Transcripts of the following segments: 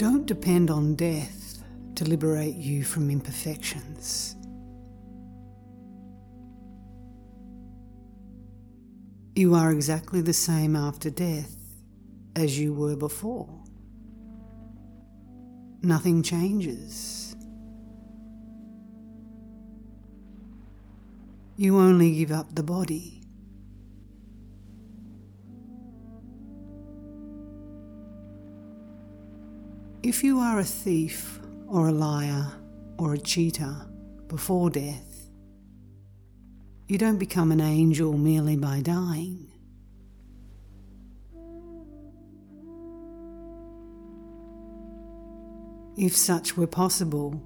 Don't depend on death to liberate you from imperfections. You are exactly the same after death as you were before. Nothing changes. You only give up the body. If you are a thief or a liar or a cheater before death, you don't become an angel merely by dying. If such were possible,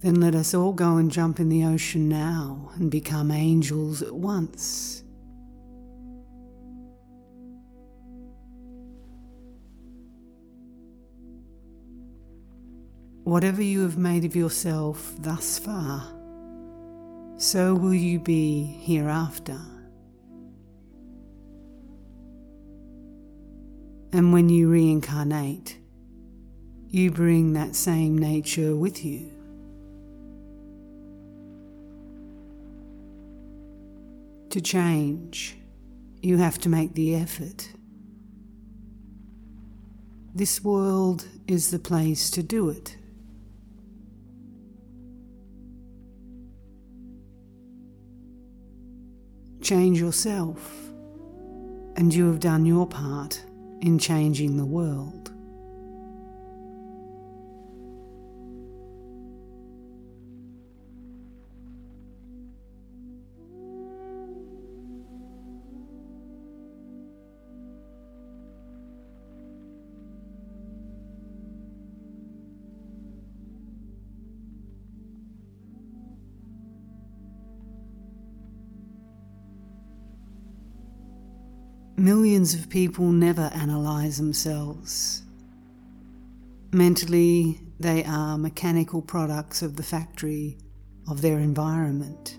then let us all go and jump in the ocean now and become angels at once. Whatever you have made of yourself thus far, so will you be hereafter. And when you reincarnate, you bring that same nature with you. To change, you have to make the effort. This world is the place to do it. Change yourself, and you have done your part in changing the world. Millions of people never analyze themselves. Mentally, they are mechanical products of the factory of their environment.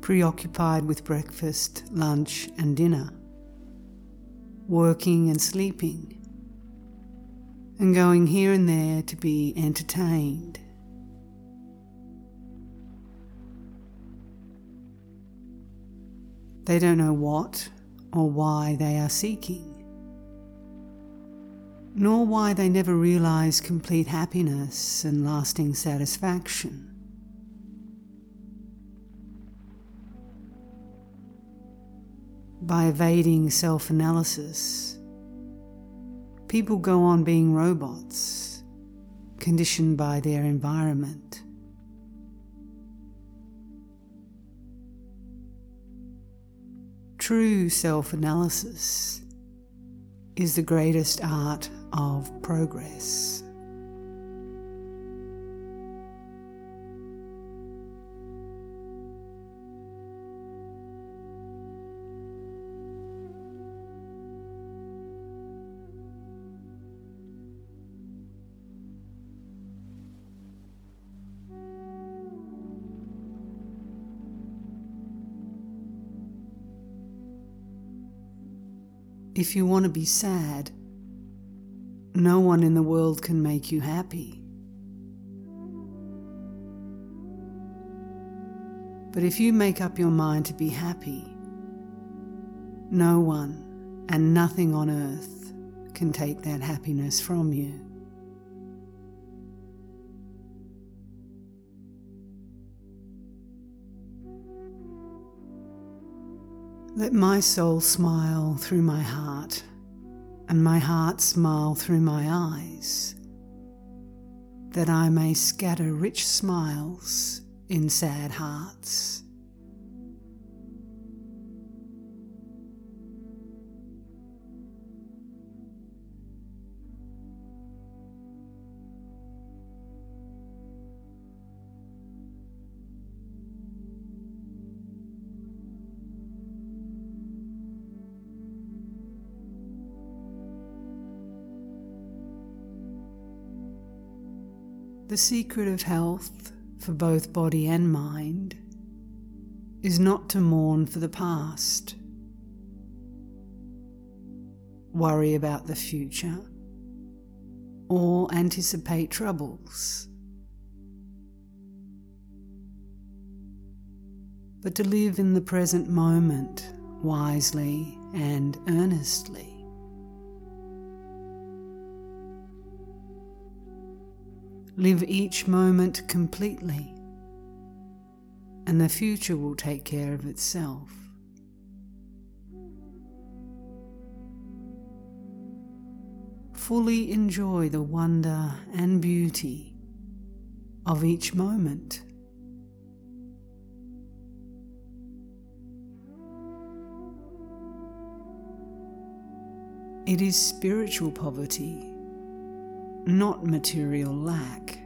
Preoccupied with breakfast, lunch, and dinner, working and sleeping, and going here and there to be entertained. They don't know what or why they are seeking, nor why they never realize complete happiness and lasting satisfaction. By evading self analysis, people go on being robots, conditioned by their environment. True self analysis is the greatest art of progress. If you want to be sad, no one in the world can make you happy. But if you make up your mind to be happy, no one and nothing on earth can take that happiness from you. Let my soul smile through my heart, and my heart smile through my eyes, that I may scatter rich smiles in sad hearts. The secret of health for both body and mind is not to mourn for the past, worry about the future, or anticipate troubles. But to live in the present moment wisely and earnestly. Live each moment completely, and the future will take care of itself. Fully enjoy the wonder and beauty of each moment. It is spiritual poverty not material lack,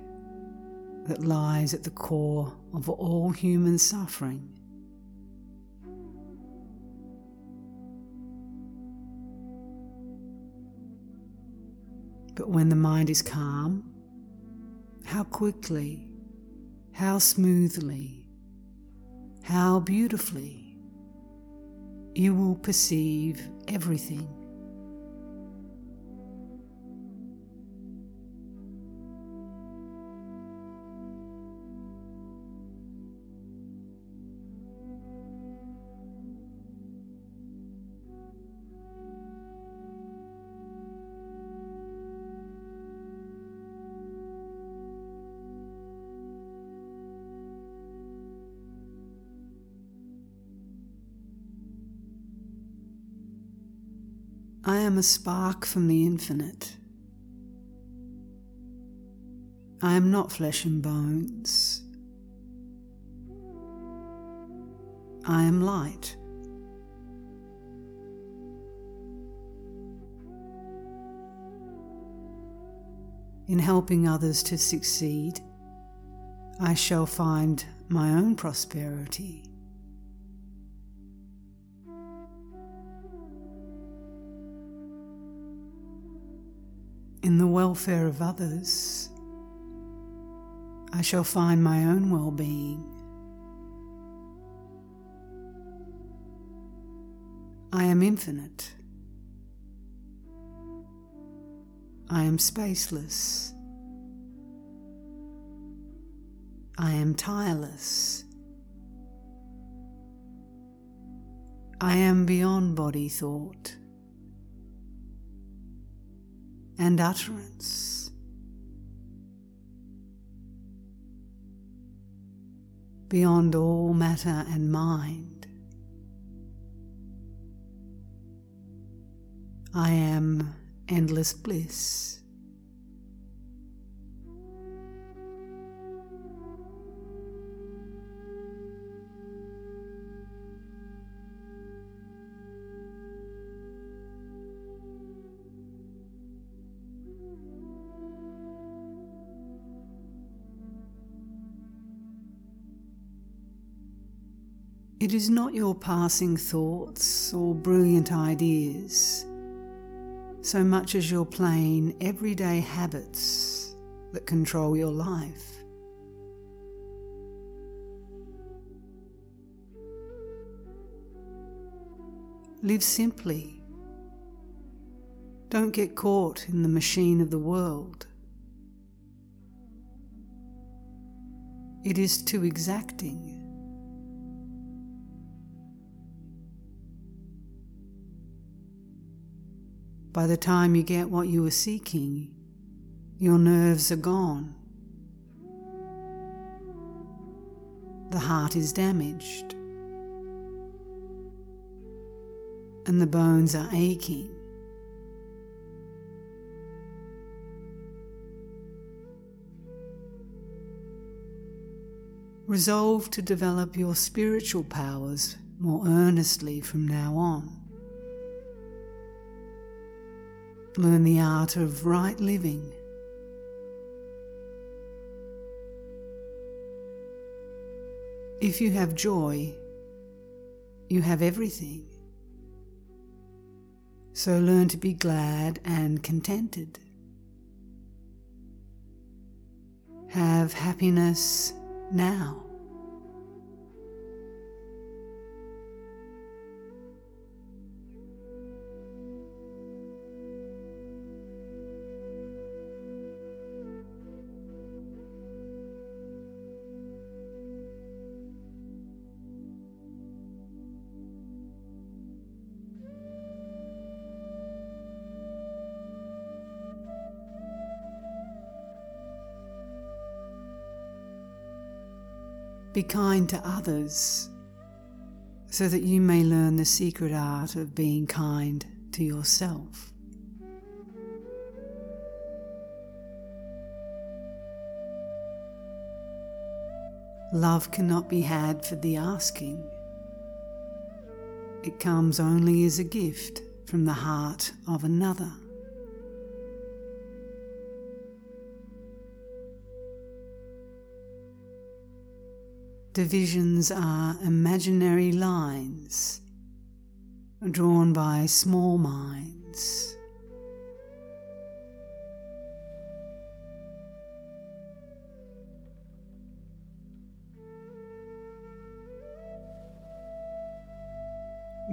that lies at the core of all human suffering. But when the mind is calm, how quickly, how smoothly, how beautifully you will perceive everything. I am a spark from the infinite. I am not flesh and bones. I am light. In helping others to succeed, I shall find my own prosperity. Welfare of others, I shall find my own well being. I am infinite. I am spaceless. I am tireless. I am beyond body thought and utterance. Beyond all matter and mind, I am endless bliss. It is not your passing thoughts or brilliant ideas, so much as your plain, everyday habits that control your life. Live simply. Don't get caught in the machine of the world. It is too exacting. By the time you get what you were seeking, your nerves are gone. The heart is damaged. And the bones are aching. Resolve to develop your spiritual powers more earnestly from now on. Learn the art of right living. If you have joy, you have everything. So learn to be glad and contented. Have happiness now. Be kind to others so that you may learn the secret art of being kind to yourself. Love cannot be had for the asking. It comes only as a gift from the heart of another. Divisions are imaginary lines drawn by small minds.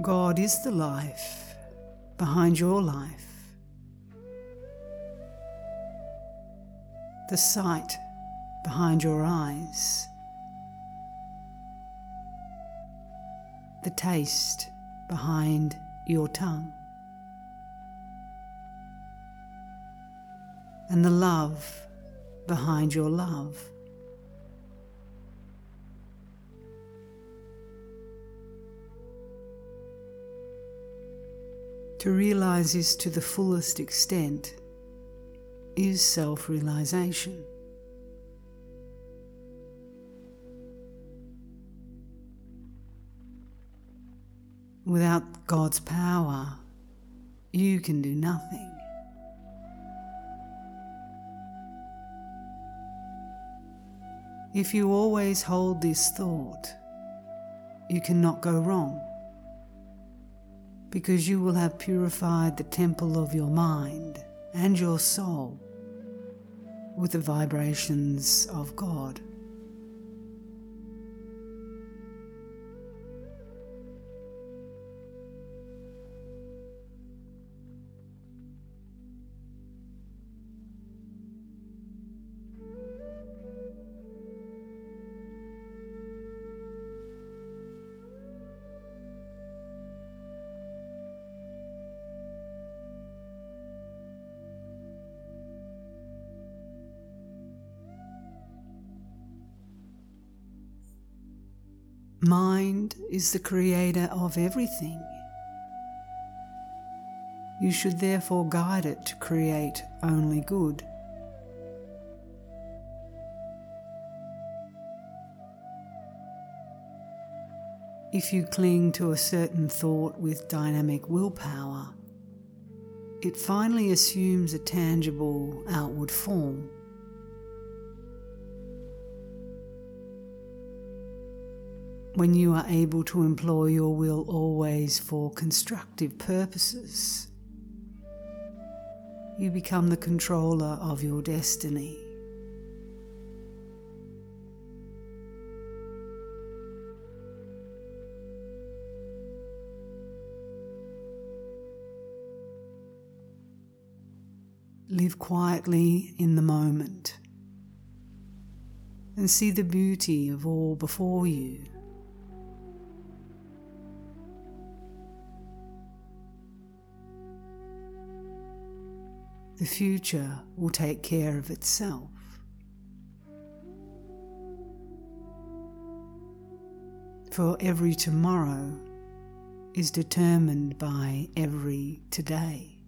God is the life behind your life, the sight behind your eyes. The taste behind your tongue, and the love behind your love. To realize this to the fullest extent is self realization. Without God's power, you can do nothing. If you always hold this thought, you cannot go wrong because you will have purified the temple of your mind and your soul with the vibrations of God. Mind is the creator of everything. You should therefore guide it to create only good. If you cling to a certain thought with dynamic willpower, it finally assumes a tangible outward form. When you are able to employ your will always for constructive purposes, you become the controller of your destiny. Live quietly in the moment and see the beauty of all before you. The future will take care of itself. For every tomorrow is determined by every today.